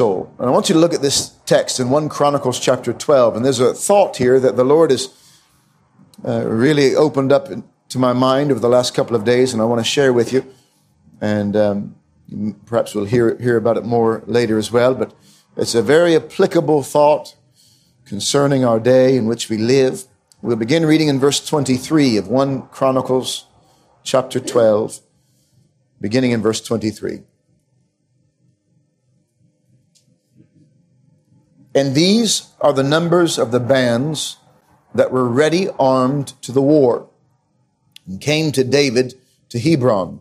soul. And I want you to look at this text in 1 Chronicles chapter 12. And there's a thought here that the Lord has uh, really opened up to my mind over the last couple of days, and I want to share with you. And um, perhaps we'll hear, hear about it more later as well. But it's a very applicable thought concerning our day in which we live. We'll begin reading in verse 23 of 1 Chronicles chapter 12, beginning in verse 23. And these are the numbers of the bands that were ready armed to the war and came to David to Hebron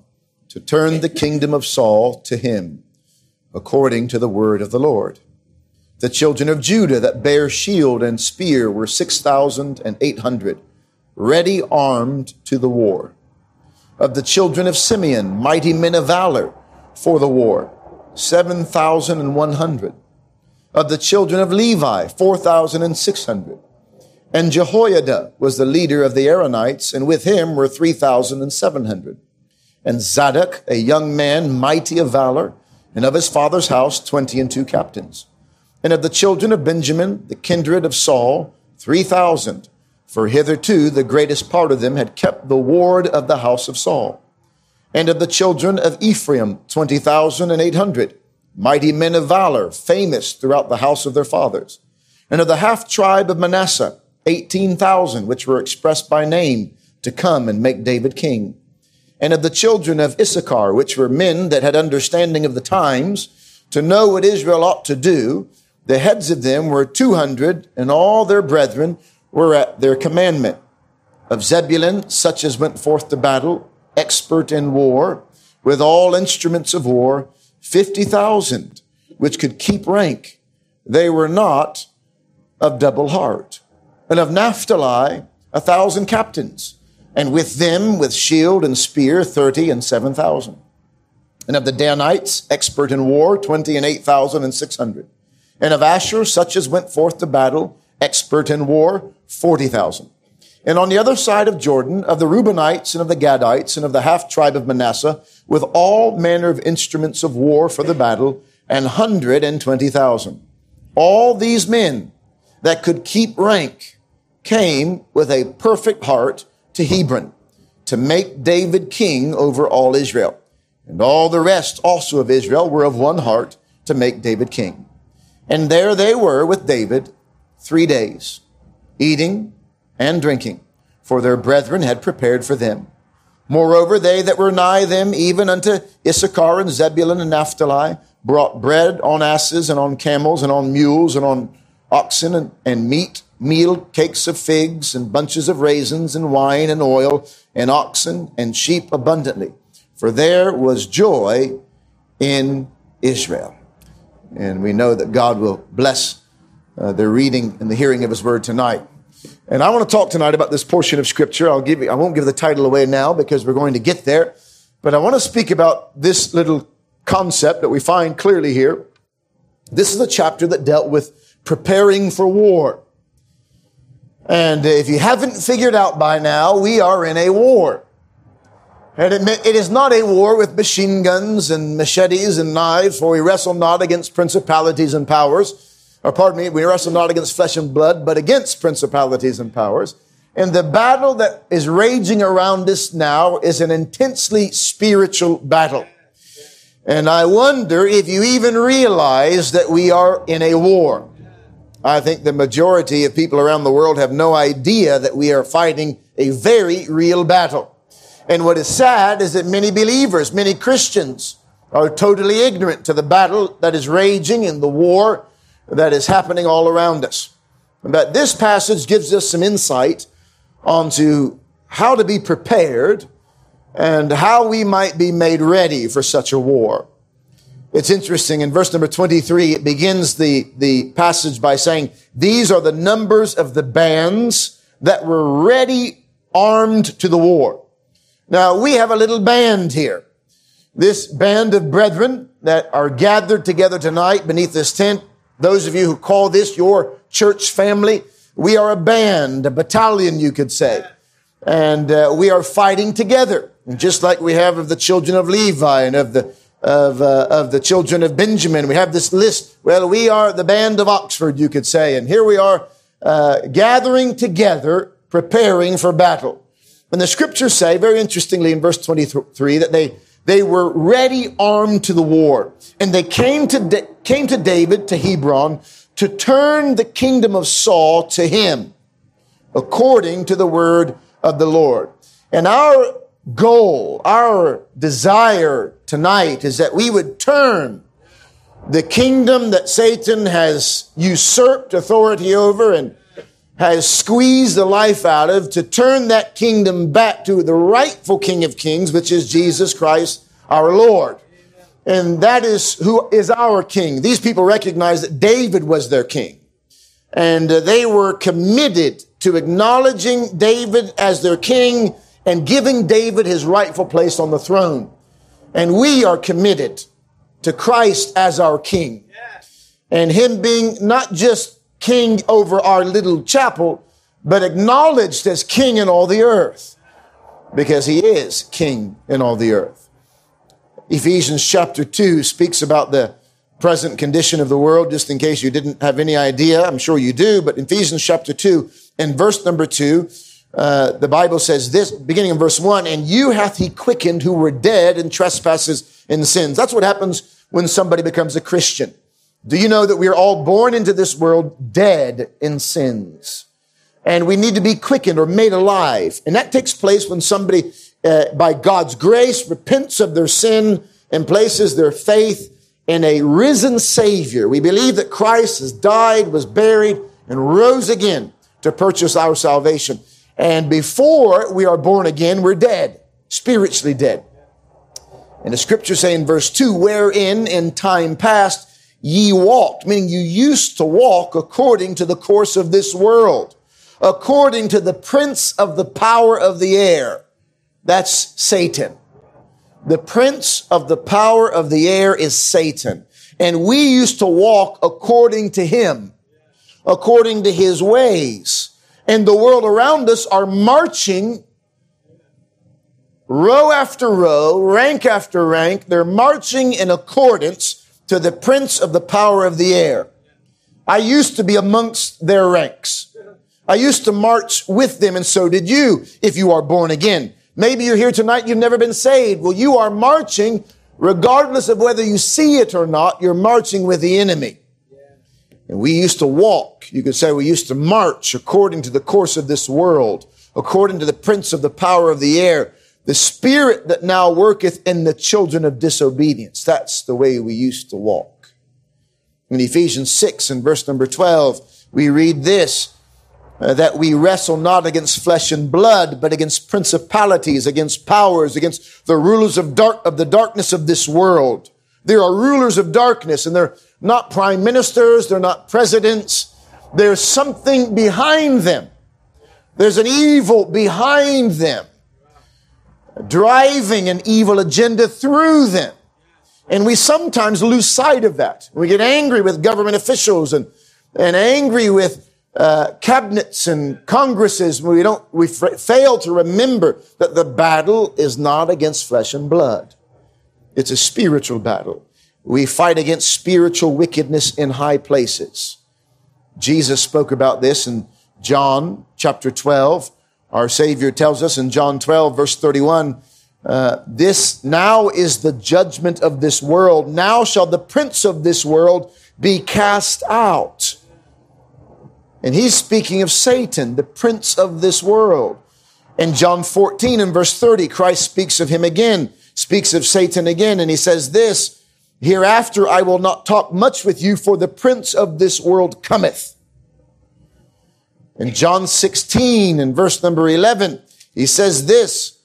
to turn the kingdom of Saul to him, according to the word of the Lord. The children of Judah that bare shield and spear were 6,800, ready armed to the war. Of the children of Simeon, mighty men of valor for the war, 7,100 of the children of Levi, 4,600. And Jehoiada was the leader of the Aaronites, and with him were 3,700. And Zadok, a young man, mighty of valor, and of his father's house, 20 and two captains. And of the children of Benjamin, the kindred of Saul, 3,000. For hitherto the greatest part of them had kept the ward of the house of Saul. And of the children of Ephraim, 20,800 mighty men of valor, famous throughout the house of their fathers. And of the half tribe of Manasseh, 18,000, which were expressed by name to come and make David king. And of the children of Issachar, which were men that had understanding of the times, to know what Israel ought to do, the heads of them were 200, and all their brethren were at their commandment. Of Zebulun, such as went forth to battle, expert in war, with all instruments of war, 50,000, which could keep rank. They were not of double heart. And of Naphtali, a thousand captains, and with them, with shield and spear, 30 and 7,000. And of the Danites, expert in war, 20 and 8,600. And of Asher, such as went forth to battle, expert in war, 40,000. And on the other side of Jordan, of the Reubenites and of the Gadites and of the half tribe of Manasseh, with all manner of instruments of war for the battle, and hundred and twenty thousand. All these men that could keep rank came with a perfect heart to Hebron to make David king over all Israel. And all the rest also of Israel were of one heart to make David king. And there they were with David three days, eating and drinking, for their brethren had prepared for them. Moreover, they that were nigh them, even unto Issachar and Zebulun and Naphtali, brought bread on asses and on camels and on mules and on oxen and, and meat, meal, cakes of figs and bunches of raisins and wine and oil and oxen and sheep abundantly. For there was joy in Israel. And we know that God will bless uh, the reading and the hearing of his word tonight. And I want to talk tonight about this portion of scripture. I'll give you, I won't give the title away now because we're going to get there. But I want to speak about this little concept that we find clearly here. This is a chapter that dealt with preparing for war. And if you haven't figured out by now, we are in a war. And it, it is not a war with machine guns and machetes and knives, for we wrestle not against principalities and powers or pardon me, we wrestle not against flesh and blood, but against principalities and powers. And the battle that is raging around us now is an intensely spiritual battle. And I wonder if you even realize that we are in a war. I think the majority of people around the world have no idea that we are fighting a very real battle. And what is sad is that many believers, many Christians are totally ignorant to the battle that is raging in the war that is happening all around us. But this passage gives us some insight onto how to be prepared and how we might be made ready for such a war. It's interesting. In verse number 23, it begins the, the passage by saying, These are the numbers of the bands that were ready armed to the war. Now, we have a little band here. This band of brethren that are gathered together tonight beneath this tent those of you who call this your church family, we are a band, a battalion, you could say. And uh, we are fighting together. And just like we have of the children of Levi and of the of, uh, of the children of Benjamin. We have this list. Well, we are the band of Oxford, you could say. And here we are uh, gathering together, preparing for battle. And the scriptures say, very interestingly in verse 23, that they, they were ready armed to the war. And they came to, da- came to David, to Hebron, to turn the kingdom of Saul to him, according to the word of the Lord. And our goal, our desire tonight is that we would turn the kingdom that Satan has usurped authority over and has squeezed the life out of to turn that kingdom back to the rightful King of Kings, which is Jesus Christ, our Lord. And that is who is our king. These people recognize that David was their king. And uh, they were committed to acknowledging David as their king and giving David his rightful place on the throne. And we are committed to Christ as our king. And him being not just king over our little chapel, but acknowledged as king in all the earth because he is king in all the earth. Ephesians chapter 2 speaks about the present condition of the world, just in case you didn't have any idea. I'm sure you do, but Ephesians chapter 2 and verse number 2, uh, the Bible says this, beginning in verse 1, and you hath he quickened who were dead in trespasses and sins. That's what happens when somebody becomes a Christian. Do you know that we are all born into this world dead in sins? And we need to be quickened or made alive. And that takes place when somebody, uh, by God's grace, repents of their sin and places their faith in a risen Savior. We believe that Christ has died, was buried, and rose again to purchase our salvation. And before we are born again, we're dead, spiritually dead. And the scriptures say in verse 2, wherein in time past ye walked, meaning you used to walk according to the course of this world, according to the prince of the power of the air. That's Satan. The prince of the power of the air is Satan. And we used to walk according to him, according to his ways and the world around us are marching row after row, rank after rank. They're marching in accordance to the prince of the power of the air. I used to be amongst their ranks. I used to march with them and so did you if you are born again. Maybe you're here tonight, you've never been saved. Well, you are marching regardless of whether you see it or not, you're marching with the enemy. And we used to walk, you could say we used to march according to the course of this world, according to the prince of the power of the air, the spirit that now worketh in the children of disobedience. That's the way we used to walk. In Ephesians 6 and verse number 12, we read this, uh, that we wrestle not against flesh and blood, but against principalities, against powers, against the rulers of dark, of the darkness of this world. There are rulers of darkness and they're not prime ministers, they're not presidents. There's something behind them. There's an evil behind them, driving an evil agenda through them. And we sometimes lose sight of that. We get angry with government officials and, and angry with uh, cabinets and congresses. We don't, we f- fail to remember that the battle is not against flesh and blood. It's a spiritual battle. We fight against spiritual wickedness in high places. Jesus spoke about this in John chapter 12. Our Savior tells us in John 12, verse 31, uh, this now is the judgment of this world. Now shall the prince of this world be cast out. And he's speaking of Satan, the prince of this world. In John 14 and verse 30, Christ speaks of him again, speaks of Satan again, and he says this, Hereafter I will not talk much with you, for the prince of this world cometh. In John 16 and verse number 11, he says this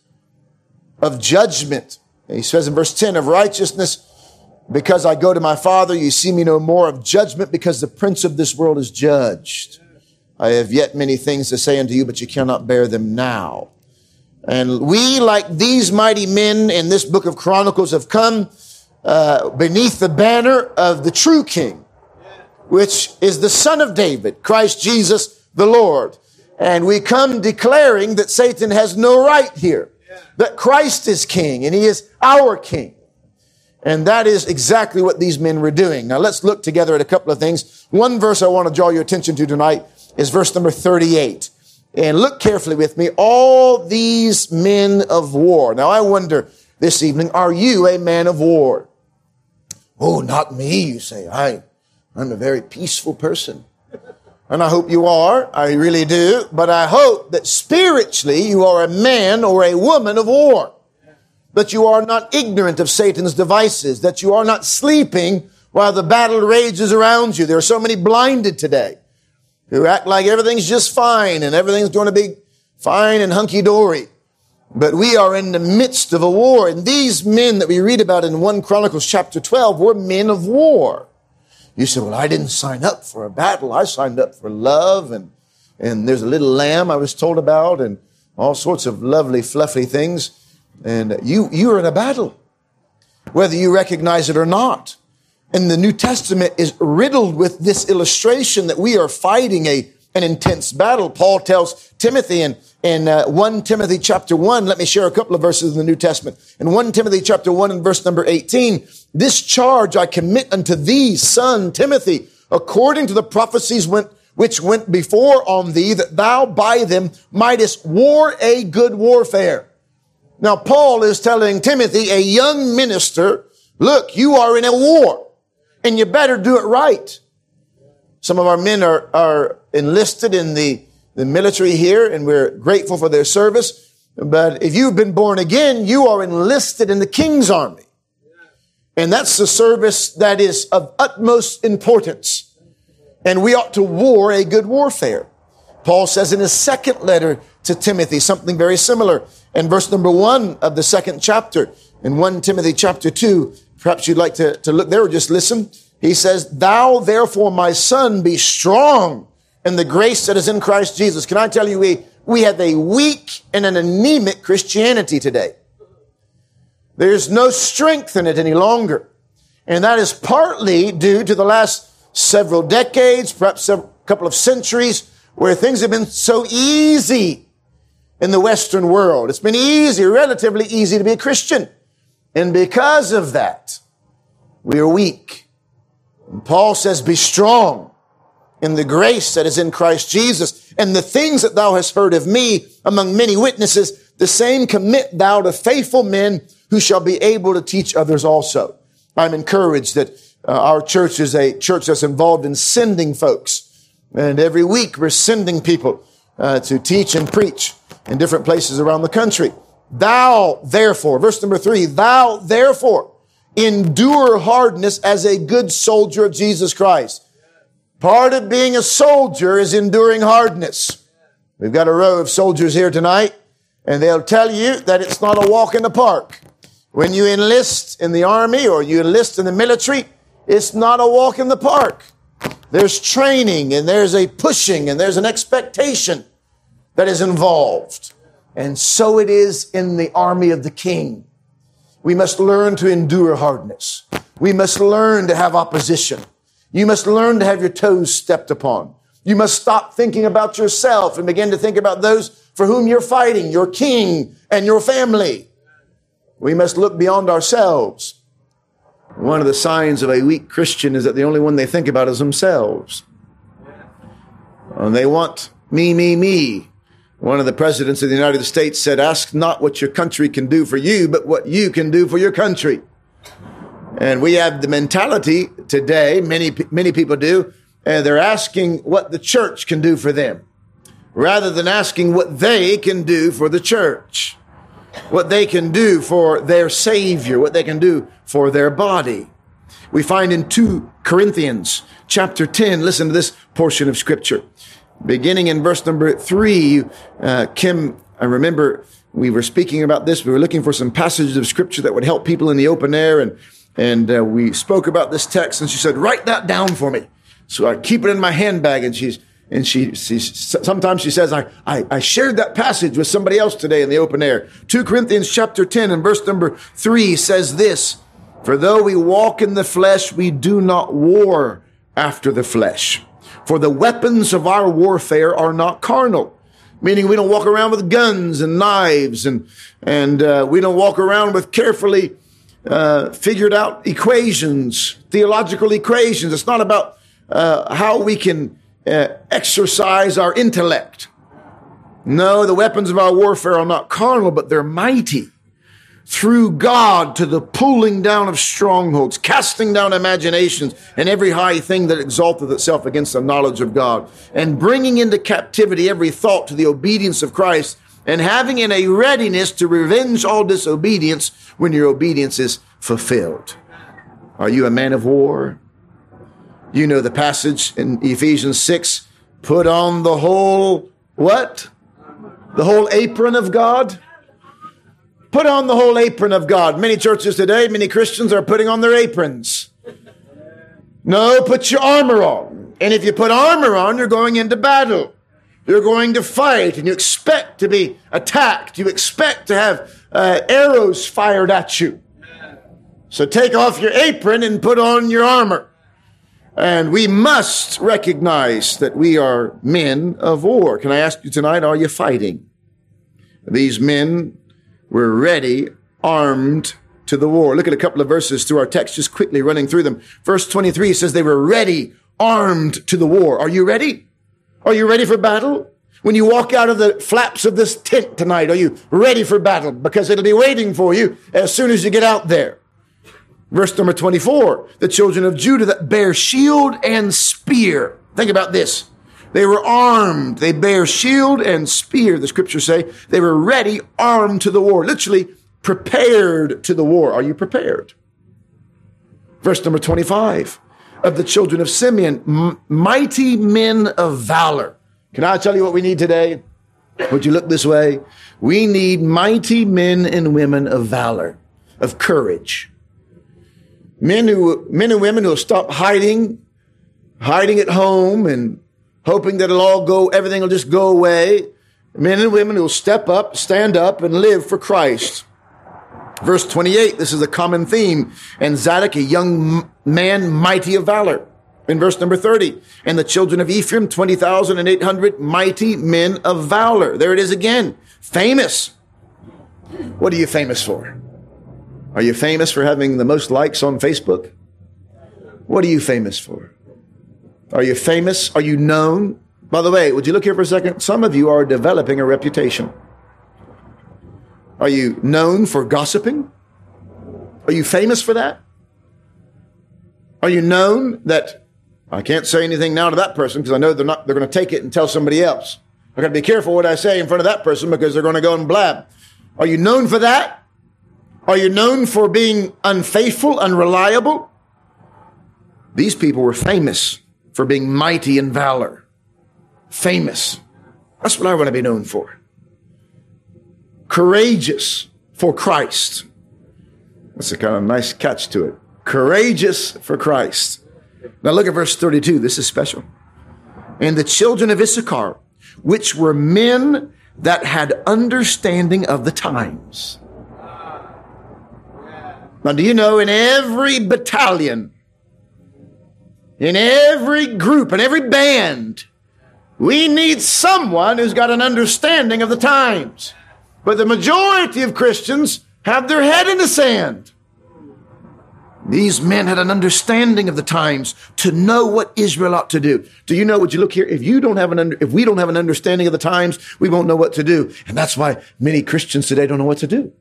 of judgment. He says in verse 10 of righteousness, because I go to my father, you see me no more of judgment because the prince of this world is judged. I have yet many things to say unto you, but you cannot bear them now. And we, like these mighty men in this book of Chronicles, have come uh, beneath the banner of the true king, which is the son of David, Christ Jesus the Lord. And we come declaring that Satan has no right here, that Christ is king and he is our king. And that is exactly what these men were doing. Now let's look together at a couple of things. One verse I want to draw your attention to tonight is verse number 38. And look carefully with me. All these men of war. Now I wonder this evening, are you a man of war? Oh, not me, you say. I, I'm a very peaceful person. And I hope you are. I really do. But I hope that spiritually you are a man or a woman of war. That you are not ignorant of Satan's devices. That you are not sleeping while the battle rages around you. There are so many blinded today who act like everything's just fine and everything's going to be fine and hunky dory. But we are in the midst of a war. And these men that we read about in 1 Chronicles chapter 12 were men of war. You say, well, I didn't sign up for a battle. I signed up for love and, and there's a little lamb I was told about and all sorts of lovely, fluffy things. And you, you're in a battle, whether you recognize it or not. And the New Testament is riddled with this illustration that we are fighting a, an intense battle. Paul tells Timothy in, in uh, 1 Timothy chapter 1, let me share a couple of verses in the New Testament. In 1 Timothy chapter 1 and verse number 18, this charge I commit unto thee, son Timothy, according to the prophecies went, which went before on thee, that thou by them mightest war a good warfare. Now, Paul is telling Timothy, a young minister, look, you are in a war and you better do it right. Some of our men are, are enlisted in the, the military here and we're grateful for their service. But if you've been born again, you are enlisted in the king's army. And that's the service that is of utmost importance. And we ought to war a good warfare. Paul says in his second letter to Timothy something very similar. In verse number one of the second chapter, in 1 Timothy chapter 2, Perhaps you'd like to, to look there or just listen. He says, Thou therefore, my son, be strong in the grace that is in Christ Jesus. Can I tell you, we, we have a weak and an anemic Christianity today. There's no strength in it any longer. And that is partly due to the last several decades, perhaps a couple of centuries, where things have been so easy in the Western world. It's been easy, relatively easy to be a Christian. And because of that, we are weak. And Paul says, be strong in the grace that is in Christ Jesus and the things that thou hast heard of me among many witnesses, the same commit thou to faithful men who shall be able to teach others also. I'm encouraged that uh, our church is a church that's involved in sending folks. And every week we're sending people uh, to teach and preach in different places around the country. Thou therefore, verse number three, thou therefore endure hardness as a good soldier of Jesus Christ. Part of being a soldier is enduring hardness. We've got a row of soldiers here tonight, and they'll tell you that it's not a walk in the park. When you enlist in the army or you enlist in the military, it's not a walk in the park. There's training and there's a pushing and there's an expectation that is involved. And so it is in the army of the king. We must learn to endure hardness. We must learn to have opposition. You must learn to have your toes stepped upon. You must stop thinking about yourself and begin to think about those for whom you're fighting, your king and your family. We must look beyond ourselves. One of the signs of a weak Christian is that the only one they think about is themselves. And they want me, me, me. One of the presidents of the United States said, ask not what your country can do for you, but what you can do for your country. And we have the mentality today, many, many people do, and they're asking what the church can do for them rather than asking what they can do for the church, what they can do for their Savior, what they can do for their body. We find in 2 Corinthians chapter 10, listen to this portion of scripture beginning in verse number three, uh, Kim, I remember we were speaking about this. We were looking for some passages of scripture that would help people in the open air. And, and uh, we spoke about this text and she said, write that down for me. So I keep it in my handbag and she's, and she, she sometimes she says, I, I, I shared that passage with somebody else today in the open air. 2 Corinthians chapter 10 and verse number three says this, for though we walk in the flesh, we do not war after the flesh. For the weapons of our warfare are not carnal, meaning we don't walk around with guns and knives and, and uh, we don't walk around with carefully uh, figured out equations, theological equations. It's not about uh, how we can uh, exercise our intellect. No, the weapons of our warfare are not carnal, but they're mighty through God to the pulling down of strongholds, casting down imaginations and every high thing that exalteth itself against the knowledge of God, and bringing into captivity every thought to the obedience of Christ, and having in a readiness to revenge all disobedience when your obedience is fulfilled. Are you a man of war? You know the passage in Ephesians 6 put on the whole what? The whole apron of God? Put on the whole apron of God. Many churches today, many Christians are putting on their aprons. No, put your armor on. And if you put armor on, you're going into battle. You're going to fight and you expect to be attacked. You expect to have uh, arrows fired at you. So take off your apron and put on your armor. And we must recognize that we are men of war. Can I ask you tonight, are you fighting? These men were ready, armed to the war. Look at a couple of verses through our text, just quickly running through them. Verse 23 says they were ready, armed to the war. Are you ready? Are you ready for battle? When you walk out of the flaps of this tent tonight, are you ready for battle? Because it'll be waiting for you as soon as you get out there. Verse number 24, the children of Judah that bear shield and spear. Think about this. They were armed. They bear shield and spear, the scriptures say. They were ready, armed to the war. Literally prepared to the war. Are you prepared? Verse number 25 of the children of Simeon, m- mighty men of valor. Can I tell you what we need today? Would you look this way? We need mighty men and women of valor, of courage. Men who, men and women who will stop hiding, hiding at home and hoping that it'll all go, everything will just go away. Men and women who will step up, stand up, and live for Christ. Verse 28, this is a common theme. And Zadok, a young man, mighty of valor. In verse number 30, and the children of Ephraim, 20,800 mighty men of valor. There it is again. Famous. What are you famous for? Are you famous for having the most likes on Facebook? What are you famous for? Are you famous? Are you known? By the way, would you look here for a second? Some of you are developing a reputation. Are you known for gossiping? Are you famous for that? Are you known that I can't say anything now to that person because I know they're not, they're going to take it and tell somebody else. I got to be careful what I say in front of that person because they're going to go and blab. Are you known for that? Are you known for being unfaithful, unreliable? These people were famous for being mighty in valor. Famous. That's what I want to be known for. Courageous for Christ. That's a kind of nice catch to it. Courageous for Christ. Now look at verse 32. This is special. And the children of Issachar, which were men that had understanding of the times. Now, do you know in every battalion in every group in every band, we need someone who's got an understanding of the times. But the majority of Christians have their head in the sand. These men had an understanding of the times to know what Israel ought to do. Do you know what you look here? If you don't have an under, if we don't have an understanding of the times, we won't know what to do. And that's why many Christians today don't know what to do.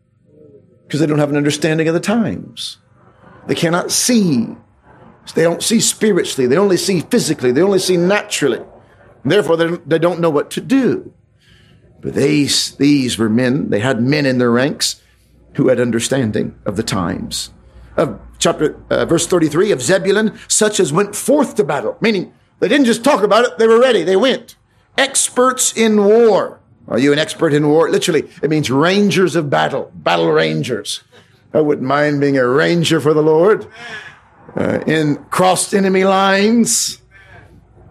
Because they don't have an understanding of the times. They cannot see they don't see spiritually. They only see physically. They only see naturally. Therefore, they don't know what to do. But these, these were men. They had men in their ranks who had understanding of the times. Of chapter, uh, verse 33 of Zebulun, such as went forth to battle. Meaning, they didn't just talk about it. They were ready. They went. Experts in war. Are you an expert in war? Literally, it means rangers of battle, battle rangers. I wouldn't mind being a ranger for the Lord uh, in crossed enemy lines.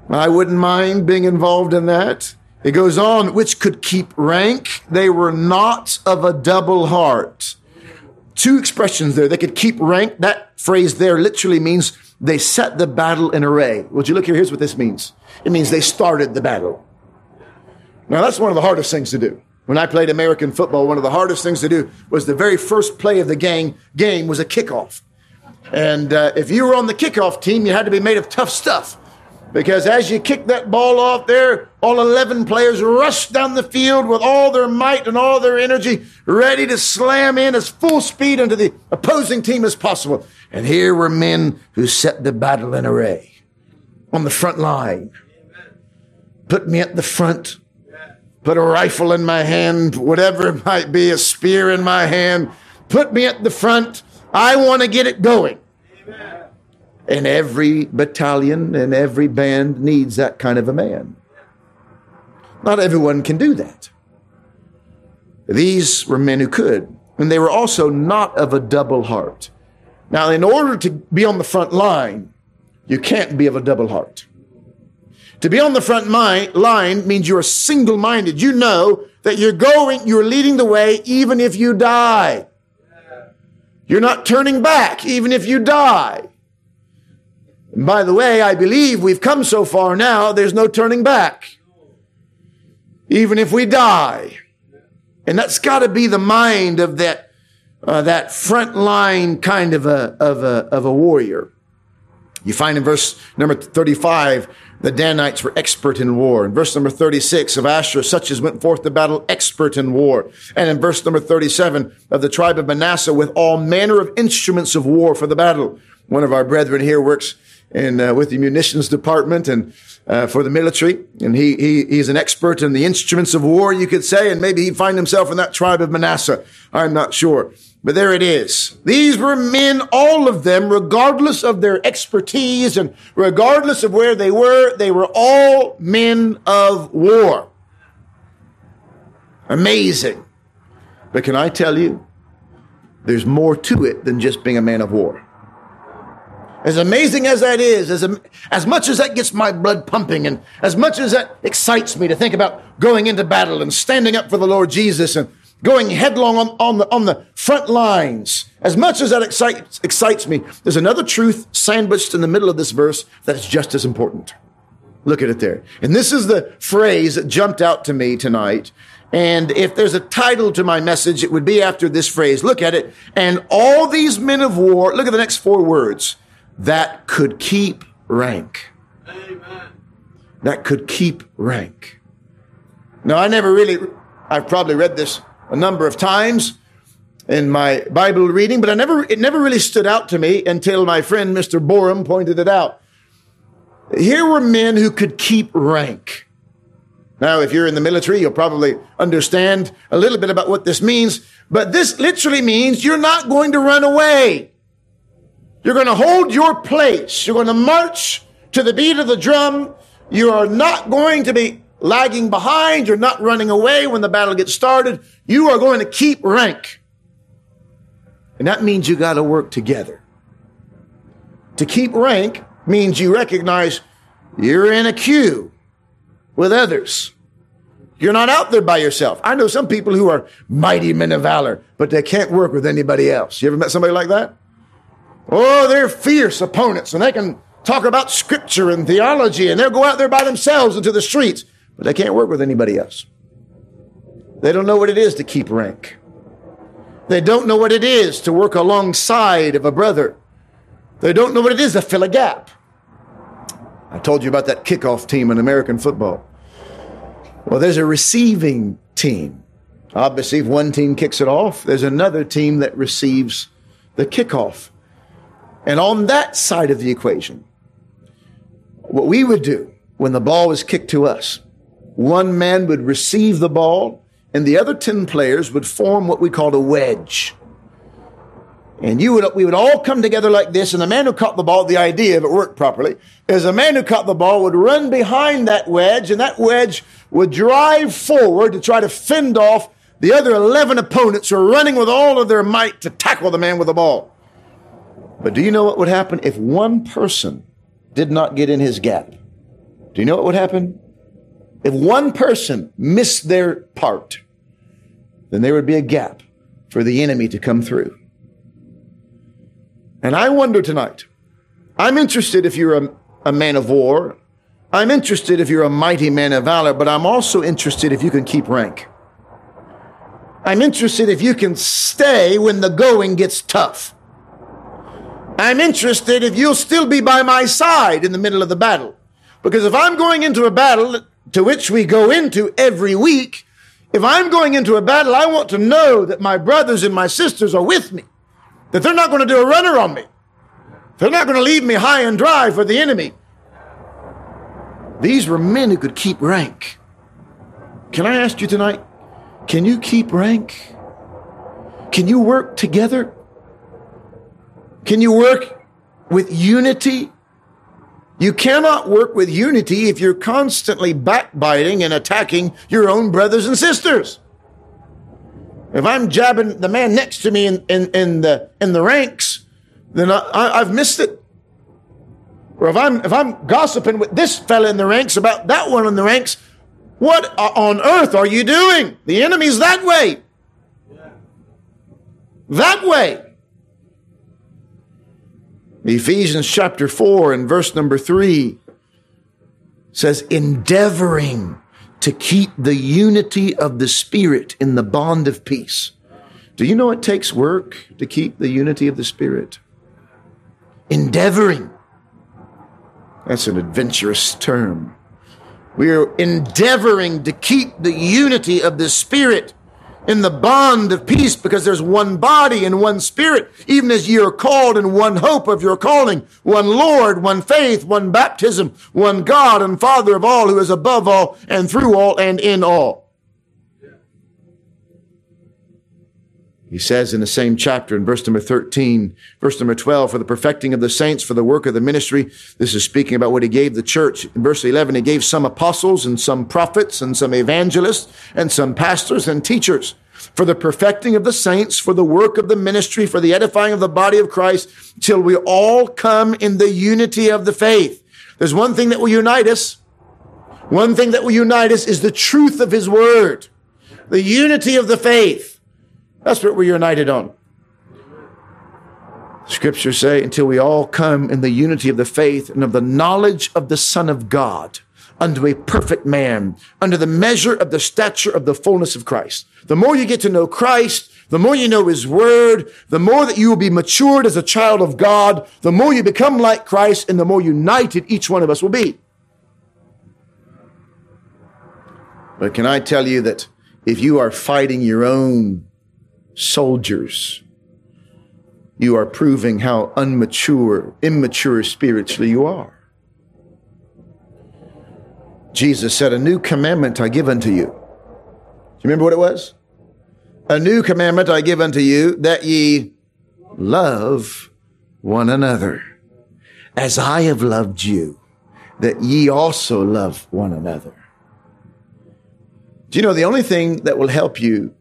I wouldn't mind being involved in that. It goes on, which could keep rank. They were not of a double heart. Two expressions there. They could keep rank. That phrase there literally means they set the battle in array. Would you look here? Here's what this means. It means they started the battle. Now that's one of the hardest things to do. When I played American football, one of the hardest things to do was the very first play of the game, game was a kickoff. And uh, if you were on the kickoff team, you had to be made of tough stuff. Because as you kick that ball off there, all 11 players rush down the field with all their might and all their energy, ready to slam in as full speed into the opposing team as possible. And here were men who set the battle in array on the front line. Put me at the front, put a rifle in my hand, whatever it might be, a spear in my hand. Put me at the front. I want to get it going. And every battalion and every band needs that kind of a man. Not everyone can do that. These were men who could, and they were also not of a double heart. Now, in order to be on the front line, you can't be of a double heart. To be on the front line means you're single minded. You know that you're going, you're leading the way even if you die. You're not turning back even if you die. And by the way, I believe we've come so far now, there's no turning back. Even if we die. And that's got to be the mind of that, uh, that front line kind of a, of a, of a warrior. You find in verse number 35, the Danites were expert in war. In verse number 36 of Asher, such as went forth to battle, expert in war. And in verse number 37 of the tribe of Manasseh, with all manner of instruments of war for the battle. One of our brethren here works in, uh, with the munitions department and uh, for the military, and he, he he's an expert in the instruments of war, you could say, and maybe he'd find himself in that tribe of Manasseh. I'm not sure. But there it is. These were men, all of them, regardless of their expertise and regardless of where they were, they were all men of war. Amazing. But can I tell you, there's more to it than just being a man of war. As amazing as that is, as, as much as that gets my blood pumping, and as much as that excites me to think about going into battle and standing up for the Lord Jesus and going headlong on, on, the, on the front lines. As much as that excites, excites me, there's another truth sandwiched in the middle of this verse that is just as important. Look at it there. And this is the phrase that jumped out to me tonight. And if there's a title to my message, it would be after this phrase. Look at it. And all these men of war, look at the next four words, that could keep rank. Amen. That could keep rank. Now, I never really, I've probably read this a number of times in my Bible reading, but I never, it never really stood out to me until my friend Mr. Borum pointed it out. Here were men who could keep rank. Now, if you're in the military, you'll probably understand a little bit about what this means, but this literally means you're not going to run away. You're going to hold your place. You're going to march to the beat of the drum. You are not going to be lagging behind. You're not running away when the battle gets started. You are going to keep rank. And that means you got to work together. To keep rank means you recognize you're in a queue with others. You're not out there by yourself. I know some people who are mighty men of valor, but they can't work with anybody else. You ever met somebody like that? Oh, they're fierce opponents and they can talk about scripture and theology and they'll go out there by themselves into the streets but they can't work with anybody else. They don't know what it is to keep rank. They don't know what it is to work alongside of a brother. They don't know what it is to fill a gap. I told you about that kickoff team in American football. Well, there's a receiving team. Obviously, if one team kicks it off, there's another team that receives the kickoff. And on that side of the equation, what we would do when the ball was kicked to us one man would receive the ball, and the other 10 players would form what we called a wedge. And you would, we would all come together like this, and the man who caught the ball, the idea, if it worked properly, is the man who caught the ball would run behind that wedge, and that wedge would drive forward to try to fend off the other 11 opponents who are running with all of their might to tackle the man with the ball. But do you know what would happen if one person did not get in his gap? Do you know what would happen? If one person missed their part, then there would be a gap for the enemy to come through. And I wonder tonight, I'm interested if you're a, a man of war. I'm interested if you're a mighty man of valor, but I'm also interested if you can keep rank. I'm interested if you can stay when the going gets tough. I'm interested if you'll still be by my side in the middle of the battle. Because if I'm going into a battle to which we go into every week, if I'm going into a battle, I want to know that my brothers and my sisters are with me, that they're not going to do a runner on me. They're not going to leave me high and dry for the enemy. These were men who could keep rank. Can I ask you tonight, can you keep rank? Can you work together? Can you work with unity? You cannot work with unity if you're constantly backbiting and attacking your own brothers and sisters. If I'm jabbing the man next to me in, in, in the, in the ranks, then I, have missed it. Or if I'm, if I'm gossiping with this fella in the ranks about that one in the ranks, what on earth are you doing? The enemy's that way. That way. Ephesians chapter 4 and verse number 3 says, endeavoring to keep the unity of the Spirit in the bond of peace. Do you know it takes work to keep the unity of the Spirit? Endeavoring. That's an adventurous term. We are endeavoring to keep the unity of the Spirit in the bond of peace because there's one body and one spirit, even as ye are called in one hope of your calling, one Lord, one faith, one baptism, one God and Father of all who is above all and through all and in all. He says in the same chapter in verse number 13, verse number 12, for the perfecting of the saints, for the work of the ministry. This is speaking about what he gave the church. In verse 11, he gave some apostles and some prophets and some evangelists and some pastors and teachers for the perfecting of the saints, for the work of the ministry, for the edifying of the body of Christ, till we all come in the unity of the faith. There's one thing that will unite us. One thing that will unite us is the truth of his word, the unity of the faith. That's what we're united on. Scriptures say, until we all come in the unity of the faith and of the knowledge of the Son of God, unto a perfect man, under the measure of the stature of the fullness of Christ. The more you get to know Christ, the more you know His Word, the more that you will be matured as a child of God, the more you become like Christ, and the more united each one of us will be. But can I tell you that if you are fighting your own soldiers, you are proving how unmature, immature spiritually you are. Jesus said, A new commandment I give unto you. Do you remember what it was? A new commandment I give unto you that ye love one another as I have loved you, that ye also love one another. Do you know the only thing that will help you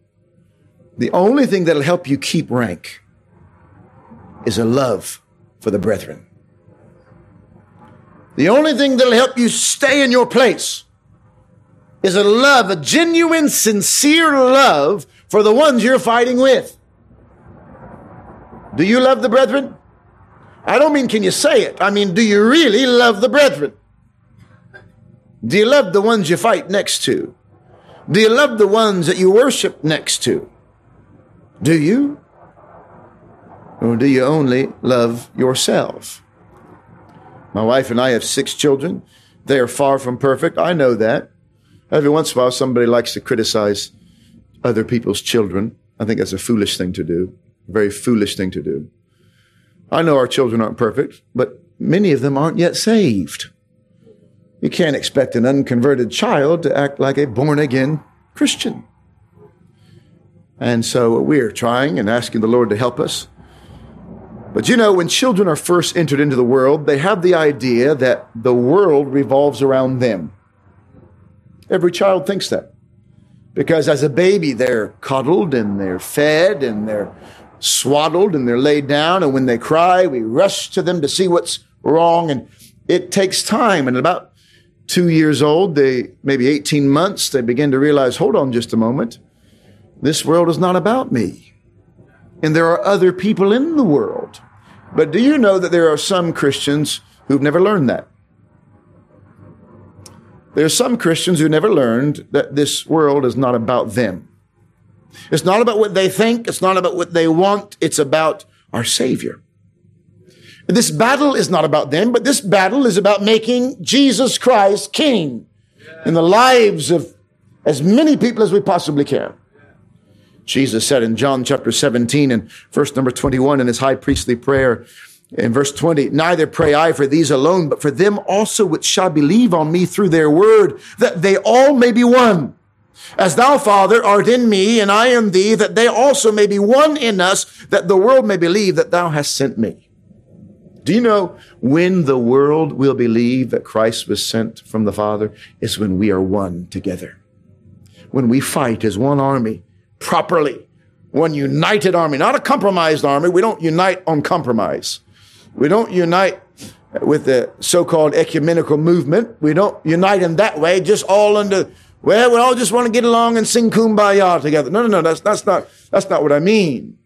the only thing that'll help you keep rank is a love for the brethren. The only thing that'll help you stay in your place is a love, a genuine, sincere love for the ones you're fighting with. Do you love the brethren? I don't mean can you say it. I mean, do you really love the brethren? Do you love the ones you fight next to? Do you love the ones that you worship next to? Do you? Or do you only love yourself? My wife and I have six children. They are far from perfect. I know that. Every once in a while, somebody likes to criticize other people's children. I think that's a foolish thing to do. A very foolish thing to do. I know our children aren't perfect, but many of them aren't yet saved. You can't expect an unconverted child to act like a born again Christian. And so we're trying and asking the Lord to help us. But you know, when children are first entered into the world, they have the idea that the world revolves around them. Every child thinks that. Because as a baby, they're coddled and they're fed and they're swaddled and they're laid down. And when they cry, we rush to them to see what's wrong. And it takes time. And about two years old, they, maybe 18 months, they begin to realize, hold on just a moment. This world is not about me. And there are other people in the world. But do you know that there are some Christians who've never learned that? There are some Christians who never learned that this world is not about them. It's not about what they think. It's not about what they want. It's about our Savior. This battle is not about them, but this battle is about making Jesus Christ King in the lives of as many people as we possibly can. Jesus said in John chapter 17 and verse number 21 in his high priestly prayer, in verse 20, neither pray I for these alone, but for them also which shall believe on me through their word, that they all may be one. As thou, Father, art in me, and I in thee, that they also may be one in us, that the world may believe that thou hast sent me. Do you know when the world will believe that Christ was sent from the Father? Is when we are one together. When we fight as one army properly, one united army, not a compromised army. We don't unite on compromise. We don't unite with the so-called ecumenical movement. We don't unite in that way, just all under, well, we all just want to get along and sing kumbaya together. No, no, no, that's, that's not, that's not what I mean.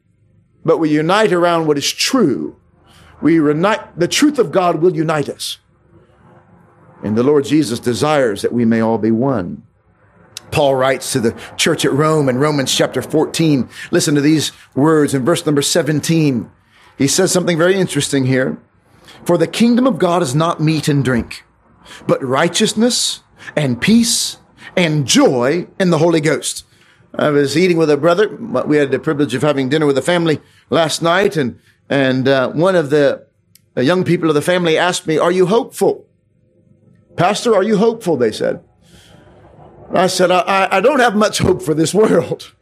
But we unite around what is true. We unite, the truth of God will unite us. And the Lord Jesus desires that we may all be one. Paul writes to the church at Rome in Romans chapter 14. Listen to these words in verse number 17. He says something very interesting here. For the kingdom of God is not meat and drink, but righteousness and peace and joy in the Holy Ghost. I was eating with a brother. We had the privilege of having dinner with a family last night, and and uh, one of the young people of the family asked me, "Are you hopeful, Pastor? Are you hopeful?" They said. I said, I, I don't have much hope for this world,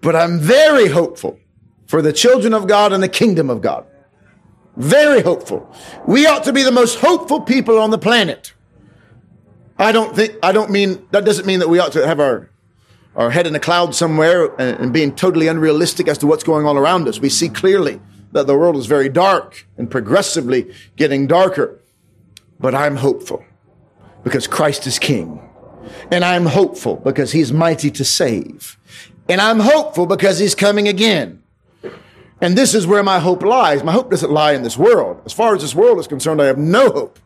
but I'm very hopeful for the children of God and the kingdom of God. Very hopeful. We ought to be the most hopeful people on the planet. I don't think, I don't mean, that doesn't mean that we ought to have our, our head in a cloud somewhere and, and being totally unrealistic as to what's going on around us. We see clearly that the world is very dark and progressively getting darker. But I'm hopeful because Christ is King. And I'm hopeful because he's mighty to save. And I'm hopeful because he's coming again. And this is where my hope lies. My hope doesn't lie in this world. As far as this world is concerned, I have no hope.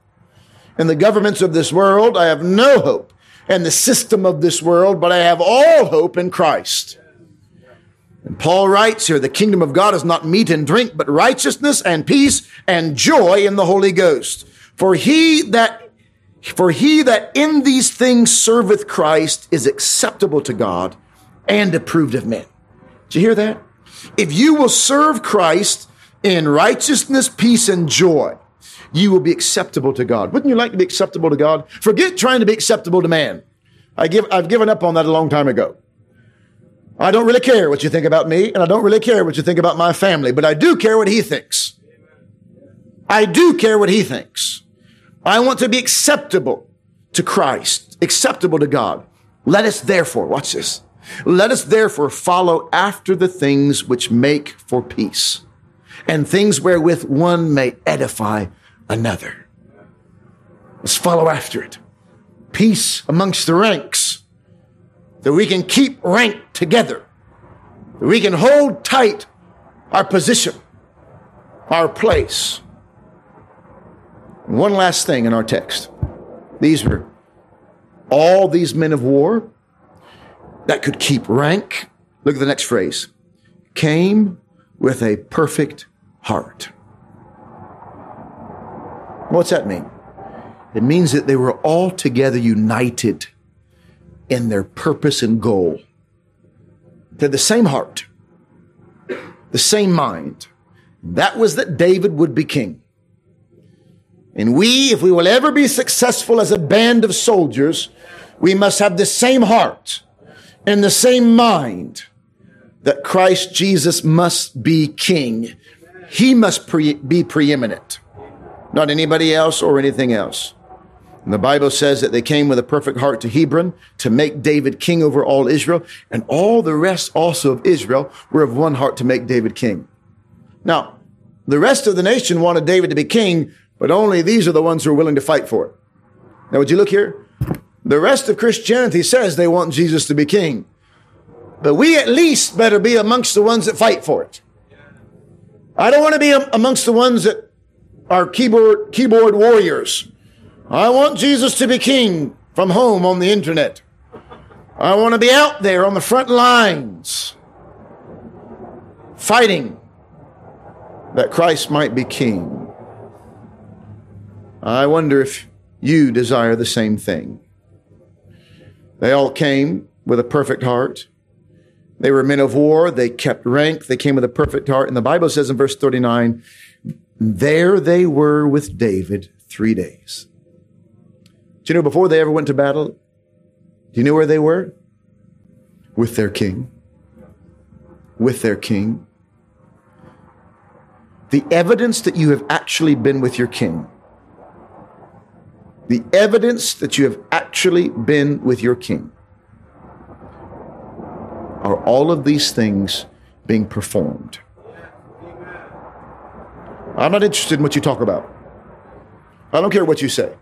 In the governments of this world, I have no hope. And the system of this world, but I have all hope in Christ. And Paul writes here, the kingdom of God is not meat and drink, but righteousness and peace and joy in the Holy Ghost. For he that for he that in these things serveth Christ is acceptable to God and approved of men. Did you hear that? If you will serve Christ in righteousness, peace, and joy, you will be acceptable to God. Wouldn't you like to be acceptable to God? Forget trying to be acceptable to man. I give, I've given up on that a long time ago. I don't really care what you think about me, and I don't really care what you think about my family, but I do care what he thinks. I do care what he thinks. I want to be acceptable to Christ, acceptable to God. Let us therefore, watch this. Let us therefore follow after the things which make for peace and things wherewith one may edify another. Let's follow after it. Peace amongst the ranks that we can keep rank together, that we can hold tight our position, our place. One last thing in our text. These were all these men of war that could keep rank. Look at the next phrase. Came with a perfect heart. What's that mean? It means that they were all together united in their purpose and goal. They're the same heart, the same mind. That was that David would be king. And we, if we will ever be successful as a band of soldiers, we must have the same heart and the same mind that Christ Jesus must be king. He must pre- be preeminent, not anybody else or anything else. And the Bible says that they came with a perfect heart to Hebron to make David king over all Israel, and all the rest also of Israel were of one heart to make David king. Now, the rest of the nation wanted David to be king, but only these are the ones who are willing to fight for it. Now, would you look here? The rest of Christianity says they want Jesus to be king. But we at least better be amongst the ones that fight for it. I don't want to be amongst the ones that are keyboard, keyboard warriors. I want Jesus to be king from home on the internet. I want to be out there on the front lines fighting that Christ might be king. I wonder if you desire the same thing. They all came with a perfect heart. They were men of war. They kept rank. They came with a perfect heart. And the Bible says in verse 39, there they were with David three days. Do you know before they ever went to battle? Do you know where they were? With their king. With their king. The evidence that you have actually been with your king. The evidence that you have actually been with your king are all of these things being performed. I'm not interested in what you talk about. I don't care what you say.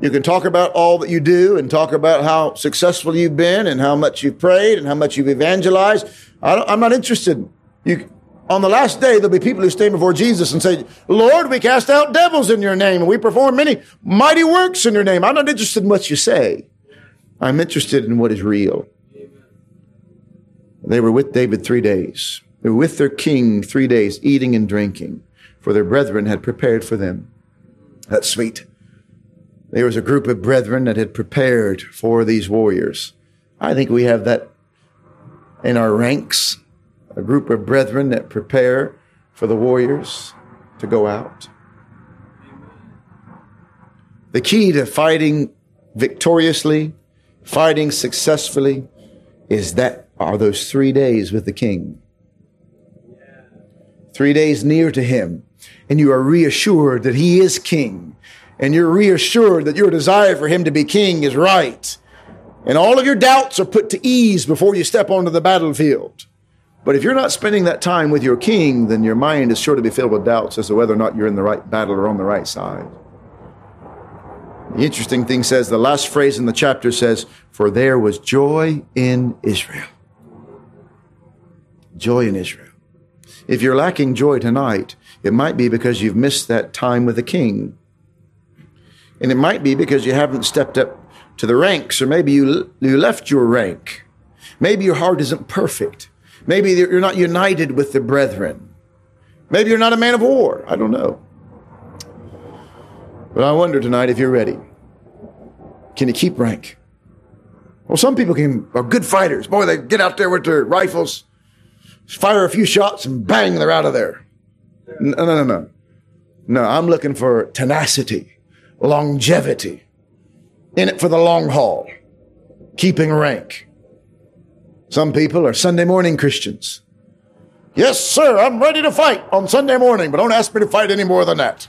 You can talk about all that you do and talk about how successful you've been and how much you've prayed and how much you've evangelized. I am not interested. You, on the last day, there'll be people who stand before Jesus and say, Lord, we cast out devils in your name and we perform many mighty works in your name. I'm not interested in what you say. I'm interested in what is real. They were with David three days. They were with their king three days, eating and drinking, for their brethren had prepared for them. That's sweet. There was a group of brethren that had prepared for these warriors. I think we have that in our ranks, a group of brethren that prepare for the warriors to go out. The key to fighting victoriously, fighting successfully, is that are those three days with the king. Three days near to him, and you are reassured that he is king, and you're reassured that your desire for him to be king is right. And all of your doubts are put to ease before you step onto the battlefield. But if you're not spending that time with your king, then your mind is sure to be filled with doubts as to whether or not you're in the right battle or on the right side. The interesting thing says, the last phrase in the chapter says, For there was joy in Israel joy in Israel. If you're lacking joy tonight, it might be because you've missed that time with the king. And it might be because you haven't stepped up to the ranks, or maybe you, you left your rank. Maybe your heart isn't perfect. Maybe you're not united with the brethren. Maybe you're not a man of war. I don't know. But I wonder tonight if you're ready. Can you keep rank? Well, some people can, are good fighters. Boy, they get out there with their rifles fire a few shots and bang, they're out of there. No, no, no, no. No, I'm looking for tenacity, longevity, in it for the long haul, keeping rank. Some people are Sunday morning Christians. Yes, sir, I'm ready to fight on Sunday morning, but don't ask me to fight any more than that.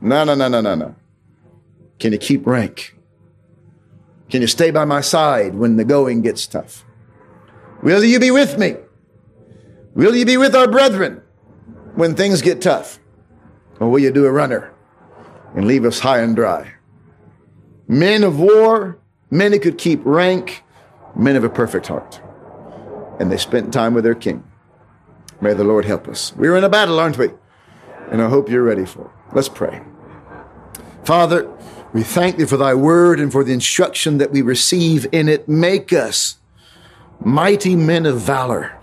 No, no, no, no, no, no. Can you keep rank? Can you stay by my side when the going gets tough? Will you be with me Will you be with our brethren when things get tough? Or will you do a runner and leave us high and dry? Men of war, who could keep rank, men of a perfect heart. And they spent time with their king. May the Lord help us. We're in a battle, aren't we? And I hope you're ready for it. Let's pray. Father, we thank thee for thy word and for the instruction that we receive in it. Make us mighty men of valor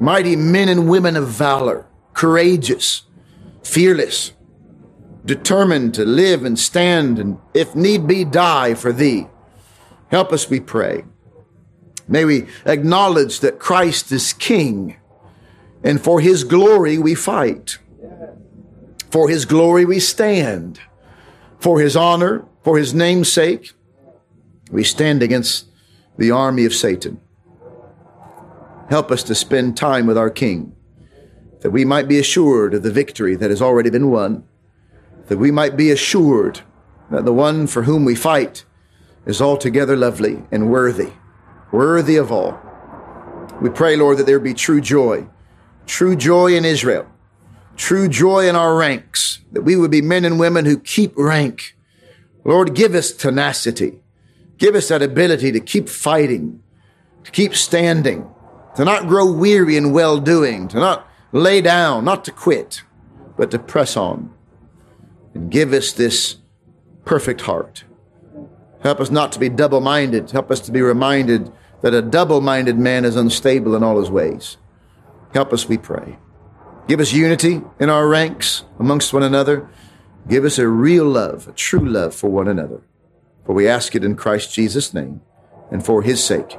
mighty men and women of valor, courageous, fearless, determined to live and stand and, if need be, die for thee. Help us, we pray. May we acknowledge that Christ is King, and for his glory we fight. For his glory we stand. For his honor, for his name's sake, we stand against the army of Satan. Help us to spend time with our King, that we might be assured of the victory that has already been won, that we might be assured that the one for whom we fight is altogether lovely and worthy, worthy of all. We pray, Lord, that there be true joy, true joy in Israel, true joy in our ranks, that we would be men and women who keep rank. Lord, give us tenacity. Give us that ability to keep fighting, to keep standing, to not grow weary in well doing, to not lay down, not to quit, but to press on. And give us this perfect heart. Help us not to be double minded. Help us to be reminded that a double minded man is unstable in all his ways. Help us, we pray. Give us unity in our ranks amongst one another. Give us a real love, a true love for one another. For we ask it in Christ Jesus' name and for his sake.